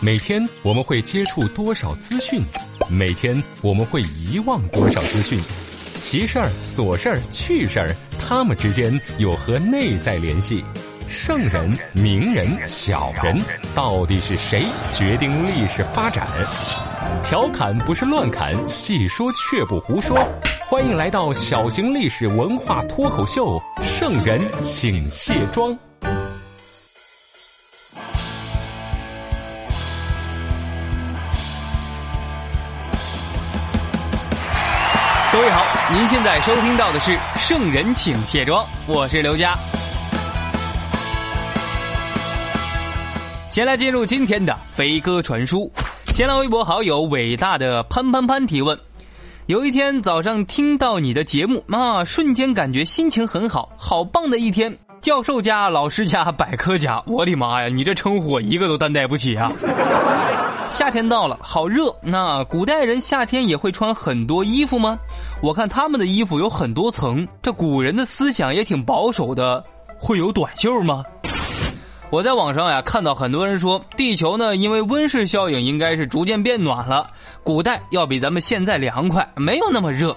每天我们会接触多少资讯？每天我们会遗忘多少资讯？奇事儿、琐事儿、趣事儿，他们之间有何内在联系？圣人、名人、小人，到底是谁决定历史发展？调侃不是乱侃，细说却不胡说。欢迎来到小型历史文化脱口秀《圣人请卸妆》。各位好，您现在收听到的是《圣人请卸妆》，我是刘佳。先来进入今天的飞鸽传书。新浪微博好友伟大的潘潘潘提问：有一天早上听到你的节目啊，瞬间感觉心情很好，好棒的一天。教授家、老师家、百科家，我的妈呀，你这称呼我一个都担待不起啊！夏天到了，好热。那古代人夏天也会穿很多衣服吗？我看他们的衣服有很多层。这古人的思想也挺保守的，会有短袖吗？我在网上呀看到很多人说，地球呢因为温室效应应该是逐渐变暖了，古代要比咱们现在凉快，没有那么热。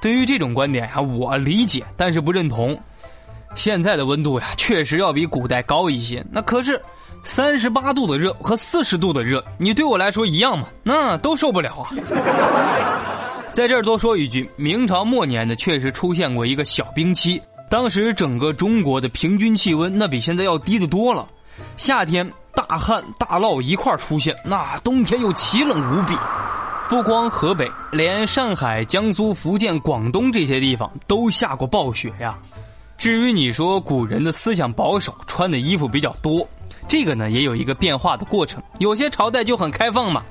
对于这种观点呀，我理解，但是不认同。现在的温度呀，确实要比古代高一些。那可是三十八度的热和四十度的热，你对我来说一样吗？那都受不了啊！在这儿多说一句，明朝末年呢，确实出现过一个小冰期。当时整个中国的平均气温那比现在要低得多了，夏天大旱大涝一块出现，那冬天又奇冷无比。不光河北，连上海、江苏、福建、广东这些地方都下过暴雪呀。至于你说古人的思想保守，穿的衣服比较多，这个呢也有一个变化的过程。有些朝代就很开放嘛，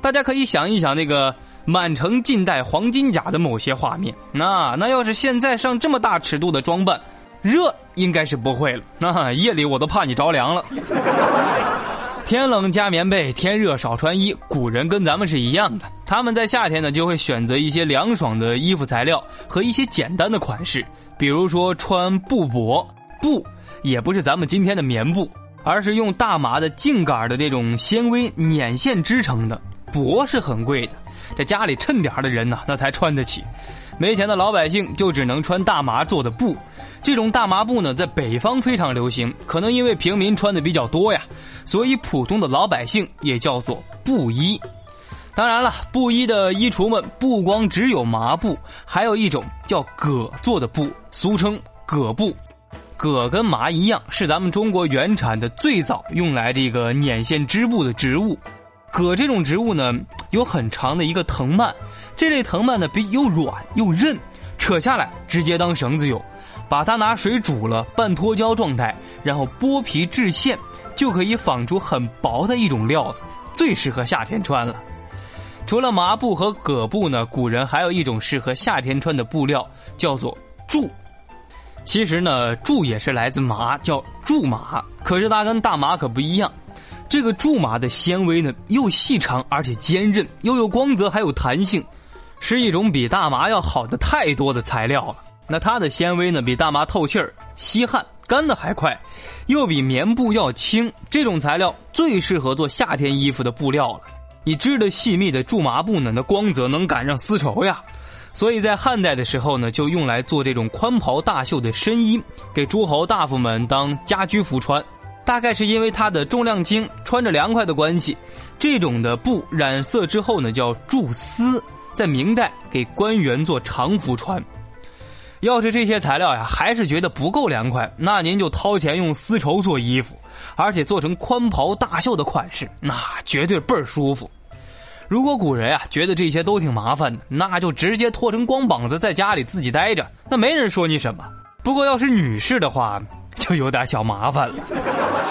大家可以想一想那个满城尽带黄金甲的某些画面。那那要是现在上这么大尺度的装扮，热应该是不会了。那夜里我都怕你着凉了。天冷加棉被，天热少穿衣。古人跟咱们是一样的，他们在夏天呢就会选择一些凉爽的衣服材料和一些简单的款式。比如说穿布帛，布也不是咱们今天的棉布，而是用大麻的茎杆的这种纤维捻线织成的。帛是很贵的，这家里趁点的人呢，那才穿得起。没钱的老百姓就只能穿大麻做的布。这种大麻布呢，在北方非常流行，可能因为平民穿的比较多呀，所以普通的老百姓也叫做布衣。当然了，布衣的衣橱们不光只有麻布，还有一种叫葛做的布，俗称葛布。葛跟麻一样，是咱们中国原产的最早用来这个捻线织布的植物。葛这种植物呢，有很长的一个藤蔓，这类藤蔓呢比又软又韧，扯下来直接当绳子用。把它拿水煮了，半脱胶状态，然后剥皮制线，就可以纺出很薄的一种料子，最适合夏天穿了。除了麻布和葛布呢，古人还有一种适合夏天穿的布料，叫做苎。其实呢，苎也是来自麻，叫苎麻。可是它跟大麻可不一样，这个苎麻的纤维呢又细长而且坚韧，又有光泽还有弹性，是一种比大麻要好的太多的材料了。那它的纤维呢比大麻透气儿、吸汗、干的还快，又比棉布要轻。这种材料最适合做夏天衣服的布料了。你织的细密的苎麻布呢，那光泽能赶上丝绸呀，所以在汉代的时候呢，就用来做这种宽袍大袖的深衣，给诸侯大夫们当家居服穿。大概是因为它的重量轻，穿着凉快的关系，这种的布染色之后呢，叫苎丝，在明代给官员做常服穿。要是这些材料呀，还是觉得不够凉快，那您就掏钱用丝绸做衣服，而且做成宽袍大袖的款式，那绝对倍儿舒服。如果古人啊觉得这些都挺麻烦的，那就直接脱成光膀子在家里自己待着，那没人说你什么。不过要是女士的话，就有点小麻烦了。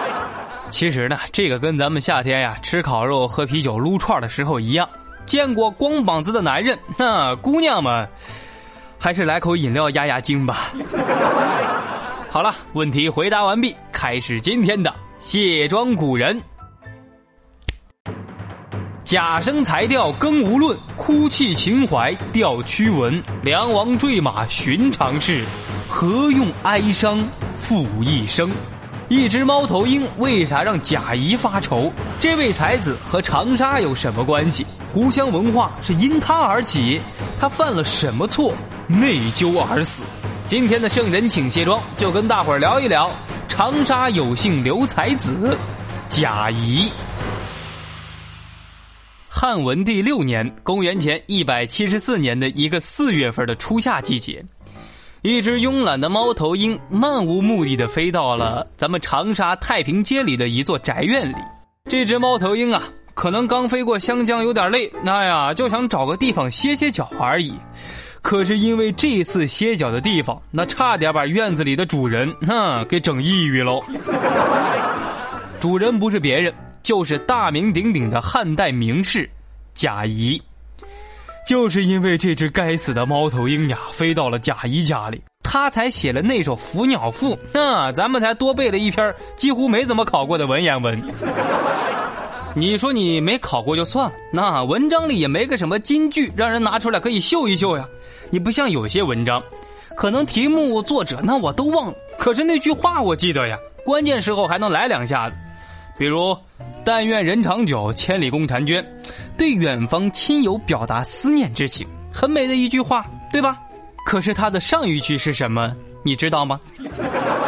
其实呢，这个跟咱们夏天呀吃烤肉、喝啤酒、撸串的时候一样。见过光膀子的男人，那姑娘们还是来口饮料压压惊吧。好了，问题回答完毕，开始今天的卸妆古人。假声才调更无论，哭泣情怀调驱蚊。梁王坠马寻常事，何用哀伤负一生？一只猫头鹰为啥让贾谊发愁？这位才子和长沙有什么关系？湖湘文化是因他而起，他犯了什么错，内疚而死？今天的圣人请卸妆，就跟大伙儿聊一聊长沙有姓刘才子贾谊。汉文帝六年，公元前一百七十四年的一个四月份的初夏季节。一只慵懒的猫头鹰漫无目的的飞到了咱们长沙太平街里的一座宅院里。这只猫头鹰啊，可能刚飞过湘江有点累，那呀就想找个地方歇歇脚而已。可是因为这次歇脚的地方，那差点把院子里的主人哼给整抑郁喽。主人不是别人，就是大名鼎鼎的汉代名士贾谊。就是因为这只该死的猫头鹰呀，飞到了贾谊家里，他才写了那首《伏鸟赋》，那咱们才多背了一篇几乎没怎么考过的文言文。你说你没考过就算了，那文章里也没个什么金句，让人拿出来可以秀一秀呀。你不像有些文章，可能题目、作者那我都忘了，可是那句话我记得呀，关键时候还能来两下子。比如，但愿人长久，千里共婵娟，对远方亲友表达思念之情，很美的一句话，对吧？可是它的上一句是什么？你知道吗？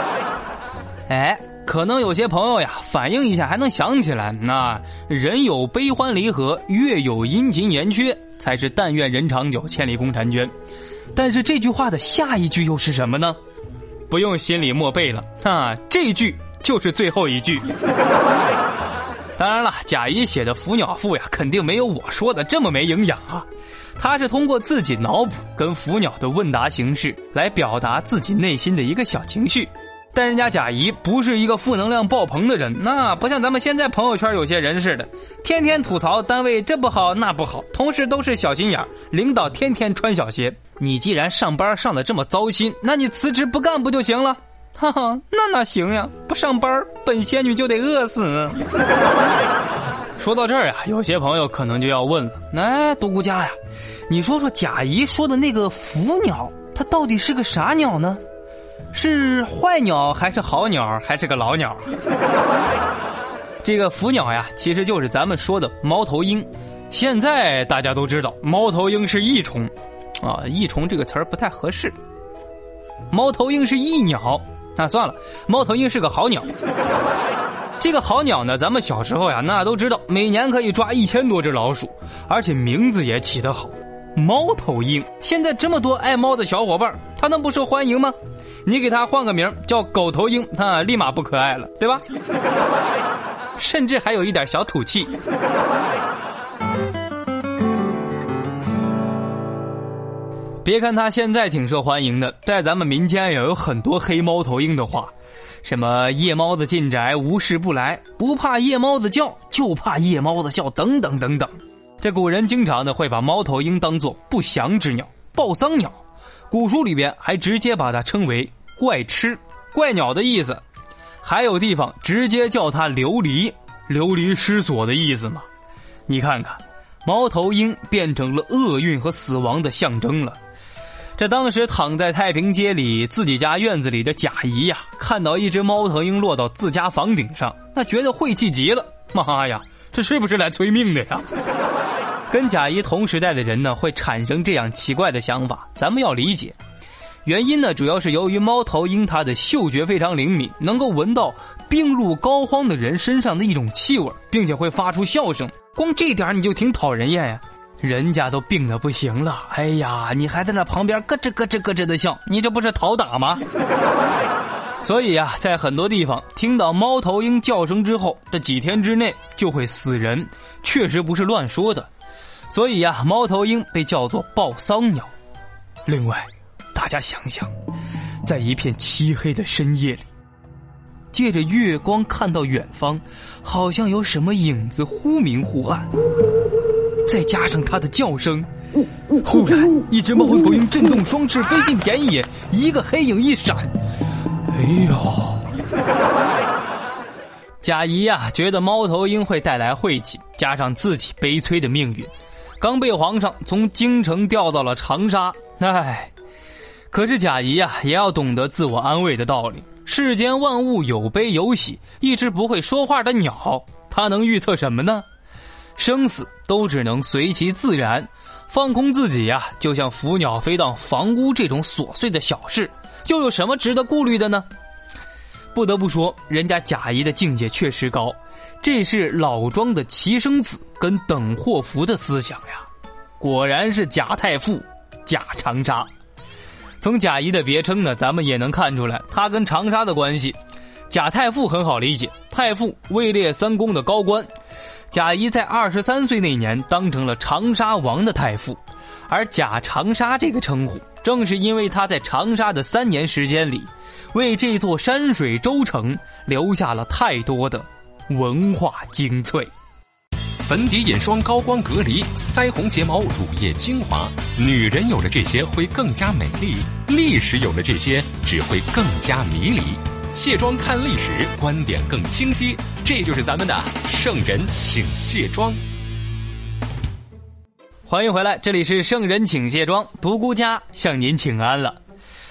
哎，可能有些朋友呀，反应一下还能想起来，那人有悲欢离合，月有阴晴圆缺，才是但愿人长久，千里共婵娟。但是这句话的下一句又是什么呢？不用心里默背了啊，这句。就是最后一句。当然了，贾谊写的《伏鸟赋》呀，肯定没有我说的这么没营养啊。他是通过自己脑补跟伏鸟的问答形式来表达自己内心的一个小情绪。但人家贾谊不是一个负能量爆棚的人，那不像咱们现在朋友圈有些人似的，天天吐槽单位这不好那不好，同事都是小心眼领导天天穿小鞋。你既然上班上的这么糟心，那你辞职不干不就行了？哈哈，那哪行呀？不上班，本仙女就得饿死。说到这儿呀，有些朋友可能就要问了：哎，独孤家呀，你说说贾谊说的那个伏鸟，它到底是个啥鸟呢？是坏鸟还是好鸟，还是个老鸟？这个伏鸟呀，其实就是咱们说的猫头鹰。现在大家都知道，猫头鹰是益虫，啊，益虫这个词儿不太合适。猫头鹰是益鸟。那算了，猫头鹰是个好鸟。这个好鸟呢，咱们小时候呀，那都知道，每年可以抓一千多只老鼠，而且名字也起得好，猫头鹰。现在这么多爱猫的小伙伴，它能不受欢迎吗？你给它换个名叫狗头鹰，它立马不可爱了，对吧？甚至还有一点小土气。别看他现在挺受欢迎的，在咱们民间也有很多黑猫头鹰的话，什么夜猫子进宅无事不来，不怕夜猫子叫，就怕夜猫子笑，等等等等。这古人经常的会把猫头鹰当做不祥之鸟、报丧鸟，古书里边还直接把它称为怪痴、怪鸟的意思，还有地方直接叫它流离、流离失所的意思嘛。你看看，猫头鹰变成了厄运和死亡的象征了。这当时躺在太平街里自己家院子里的贾姨呀，看到一只猫头鹰落到自家房顶上，那觉得晦气极了。妈呀，这是不是来催命的呀？跟贾姨同时代的人呢，会产生这样奇怪的想法，咱们要理解。原因呢，主要是由于猫头鹰它的嗅觉非常灵敏，能够闻到病入膏肓的人身上的一种气味，并且会发出笑声。光这点你就挺讨人厌呀。人家都病得不行了，哎呀，你还在那旁边咯吱咯吱咯吱的笑，你这不是讨打吗？所以呀，在很多地方听到猫头鹰叫声之后，这几天之内就会死人，确实不是乱说的。所以呀，猫头鹰被叫做报丧鸟。另外，大家想想，在一片漆黑的深夜里，借着月光看到远方，好像有什么影子忽明忽暗。再加上它的叫声，忽然一只猫头鹰震动双翅飞进田野，一个黑影一闪，哎呦！贾谊呀，觉得猫头鹰会带来晦气，加上自己悲催的命运，刚被皇上从京城调到了长沙，唉。可是贾谊呀，也要懂得自我安慰的道理。世间万物有悲有喜，一只不会说话的鸟，它能预测什么呢？生死都只能随其自然，放空自己呀，就像浮鸟飞到房屋这种琐碎的小事，又有什么值得顾虑的呢？不得不说，人家贾谊的境界确实高，这是老庄的齐生子跟等祸福的思想呀，果然是贾太傅，贾长沙。从贾谊的别称呢，咱们也能看出来他跟长沙的关系。贾太傅很好理解，太傅位列三公的高官。贾谊在二十三岁那年当成了长沙王的太傅，而贾长沙这个称呼，正是因为他在长沙的三年时间里，为这座山水州城留下了太多的文化精粹。粉底眼霜高光隔离，腮红睫毛乳液精华，女人有了这些会更加美丽，历史有了这些只会更加迷离。卸妆看历史，观点更清晰，这就是咱们的圣人请卸妆。欢迎回来，这里是圣人请卸妆，独孤家向您请安了。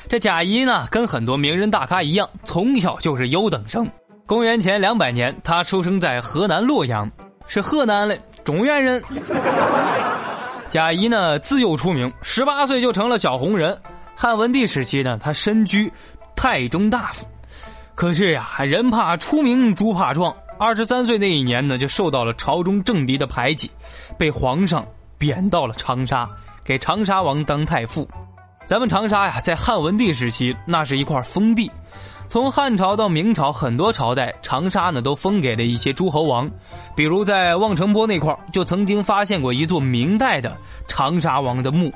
这贾谊呢，跟很多名人大咖一样，从小就是优等生。公元前两百年，他出生在河南洛阳。是河南的中原人，贾谊呢自幼出名，十八岁就成了小红人。汉文帝时期呢，他身居太中大夫。可是呀，人怕出名，猪怕壮。二十三岁那一年呢，就受到了朝中政敌的排挤，被皇上贬到了长沙，给长沙王当太傅。咱们长沙呀，在汉文帝时期，那是一块封地。从汉朝到明朝，很多朝代长沙呢都封给了一些诸侯王，比如在望城坡那块就曾经发现过一座明代的长沙王的墓。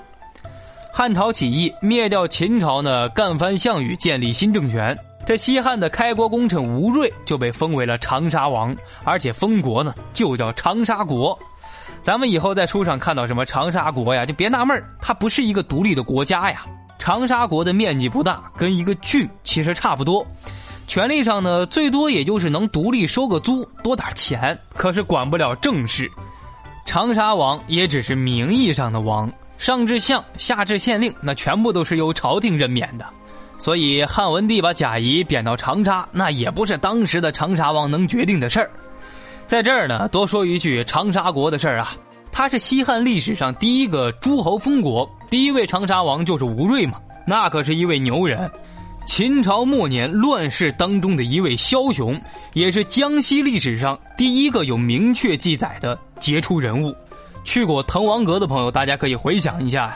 汉朝起义灭掉秦朝呢，干翻项羽，建立新政权。这西汉的开国功臣吴瑞就被封为了长沙王，而且封国呢就叫长沙国。咱们以后在书上看到什么长沙国呀，就别纳闷它不是一个独立的国家呀。长沙国的面积不大，跟一个郡其实差不多。权力上呢，最多也就是能独立收个租，多点钱，可是管不了政事。长沙王也只是名义上的王，上至相，下至县令，那全部都是由朝廷任免的。所以汉文帝把贾谊贬到长沙，那也不是当时的长沙王能决定的事儿。在这儿呢，多说一句长沙国的事儿啊。他是西汉历史上第一个诸侯封国，第一位长沙王就是吴瑞嘛，那可是一位牛人。秦朝末年乱世当中的一位枭雄，也是江西历史上第一个有明确记载的杰出人物。去过滕王阁的朋友，大家可以回想一下，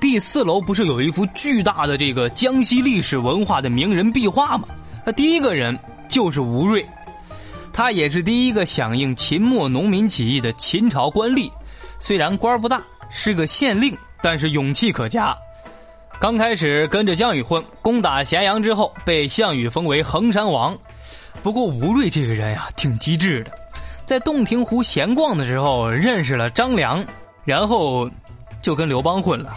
第四楼不是有一幅巨大的这个江西历史文化的名人壁画吗？那第一个人就是吴瑞，他也是第一个响应秦末农民起义的秦朝官吏。虽然官不大，是个县令，但是勇气可嘉。刚开始跟着项羽混，攻打咸阳之后，被项羽封为衡山王。不过吴瑞这个人呀，挺机智的，在洞庭湖闲逛的时候认识了张良，然后就跟刘邦混了。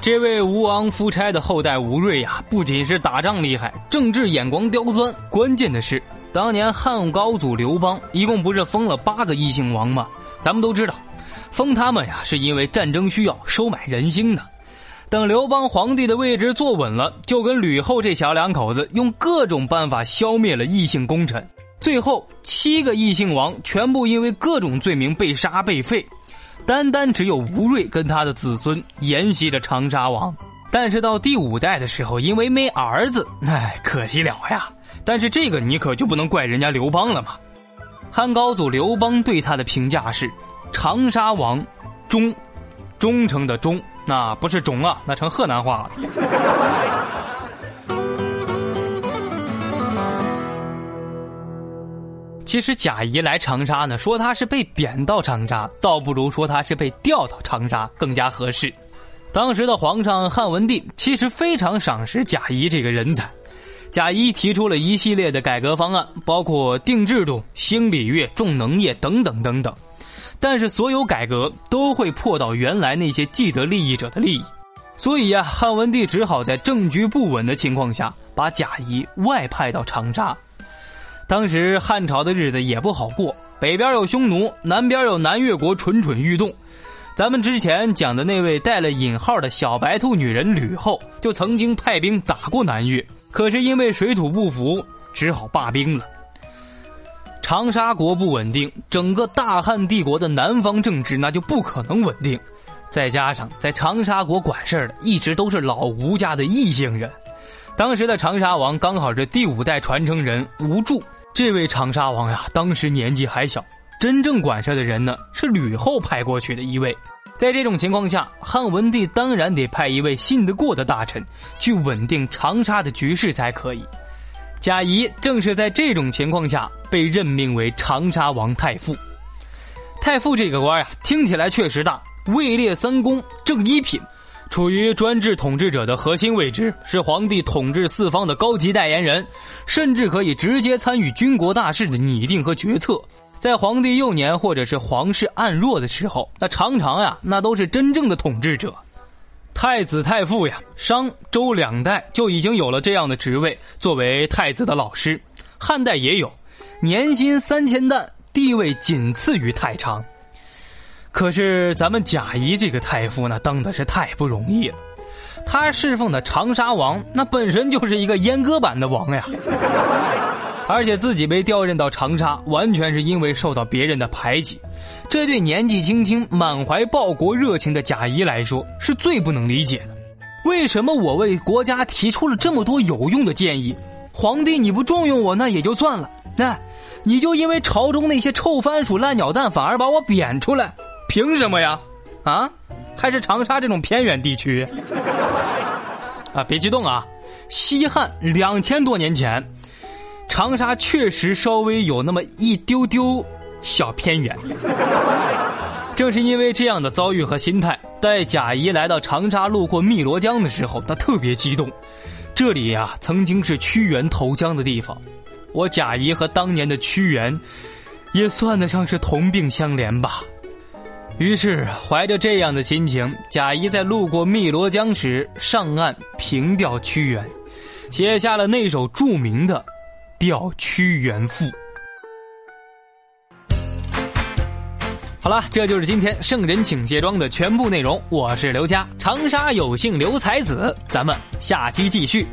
这位吴王夫差的后代吴瑞呀，不仅是打仗厉害，政治眼光刁钻，关键的是，当年汉高祖刘邦一共不是封了八个异姓王吗？咱们都知道，封他们呀，是因为战争需要收买人心呢。等刘邦皇帝的位置坐稳了，就跟吕后这小两口子用各种办法消灭了异姓功臣。最后七个异姓王全部因为各种罪名被杀被废，单单只有吴瑞跟他的子孙沿袭着长沙王。但是到第五代的时候，因为没儿子，哎，可惜了呀。但是这个你可就不能怪人家刘邦了嘛。汉高祖刘邦对他的评价是：“长沙王，忠，忠诚的忠，那不是忠啊，那成河南话了。”其实贾谊来长沙呢，说他是被贬到长沙，倒不如说他是被调到长沙更加合适。当时的皇上汉文帝其实非常赏识贾谊这个人才。贾谊提出了一系列的改革方案，包括定制度、兴礼乐、重农业等等等等。但是所有改革都会破到原来那些既得利益者的利益，所以呀，汉文帝只好在政局不稳的情况下，把贾谊外派到长沙。当时汉朝的日子也不好过，北边有匈奴，南边有南越国蠢蠢欲动。咱们之前讲的那位带了引号的小白兔女人吕后，就曾经派兵打过南越。可是因为水土不服，只好罢兵了。长沙国不稳定，整个大汉帝国的南方政治那就不可能稳定。再加上在长沙国管事儿的一直都是老吴家的异姓人，当时的长沙王刚好是第五代传承人吴柱。这位长沙王呀，当时年纪还小，真正管事的人呢是吕后派过去的一位。在这种情况下，汉文帝当然得派一位信得过的大臣去稳定长沙的局势才可以。贾谊正是在这种情况下被任命为长沙王太傅。太傅这个官呀，听起来确实大，位列三公正一品，处于专制统治者的核心位置，是皇帝统治四方的高级代言人，甚至可以直接参与军国大事的拟定和决策。在皇帝幼年或者是皇室暗弱的时候，那常常呀，那都是真正的统治者。太子太傅呀，商周两代就已经有了这样的职位，作为太子的老师。汉代也有，年薪三千担，地位仅次于太常。可是咱们贾谊这个太傅呢，当的是太不容易了。他侍奉的长沙王，那本身就是一个阉割版的王呀。而且自己被调任到长沙，完全是因为受到别人的排挤，这对年纪轻轻、满怀报国热情的贾谊来说是最不能理解的。为什么我为国家提出了这么多有用的建议，皇帝你不重用我那也就算了，那你就因为朝中那些臭番薯、烂鸟蛋反而把我贬出来，凭什么呀？啊，还是长沙这种偏远地区？啊，别激动啊，西汉两千多年前。长沙确实稍微有那么一丢丢小偏远，正是因为这样的遭遇和心态，带贾谊来到长沙路过汨罗江的时候，他特别激动。这里呀，曾经是屈原投江的地方，我贾谊和当年的屈原，也算得上是同病相怜吧。于是，怀着这样的心情，贾谊在路过汨罗江时上岸凭吊屈原，写下了那首著名的。吊屈原赋。好了，这就是今天圣人请卸妆的全部内容。我是刘佳，长沙有幸刘才子，咱们下期继续。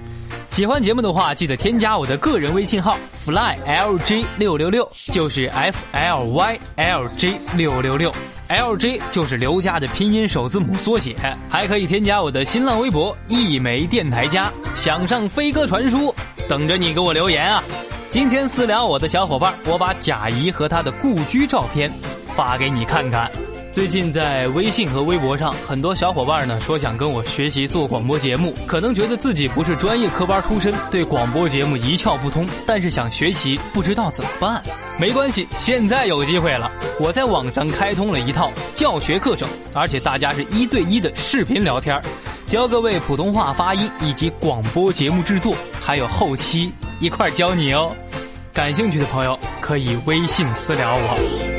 喜欢节目的话，记得添加我的个人微信号 flylj 六六六，就是 f l y l j 六六六，l j 就是刘家的拼音首字母缩写。还可以添加我的新浪微博一枚电台家，想上飞鸽传书。等着你给我留言啊！今天私聊我的小伙伴，我把贾谊和他的故居照片发给你看看。最近在微信和微博上，很多小伙伴呢说想跟我学习做广播节目，可能觉得自己不是专业科班出身，对广播节目一窍不通，但是想学习不知道怎么办。没关系，现在有机会了，我在网上开通了一套教学课程，而且大家是一对一的视频聊天教各位普通话发音以及广播节目制作，还有后期一块教你哦。感兴趣的朋友可以微信私聊我。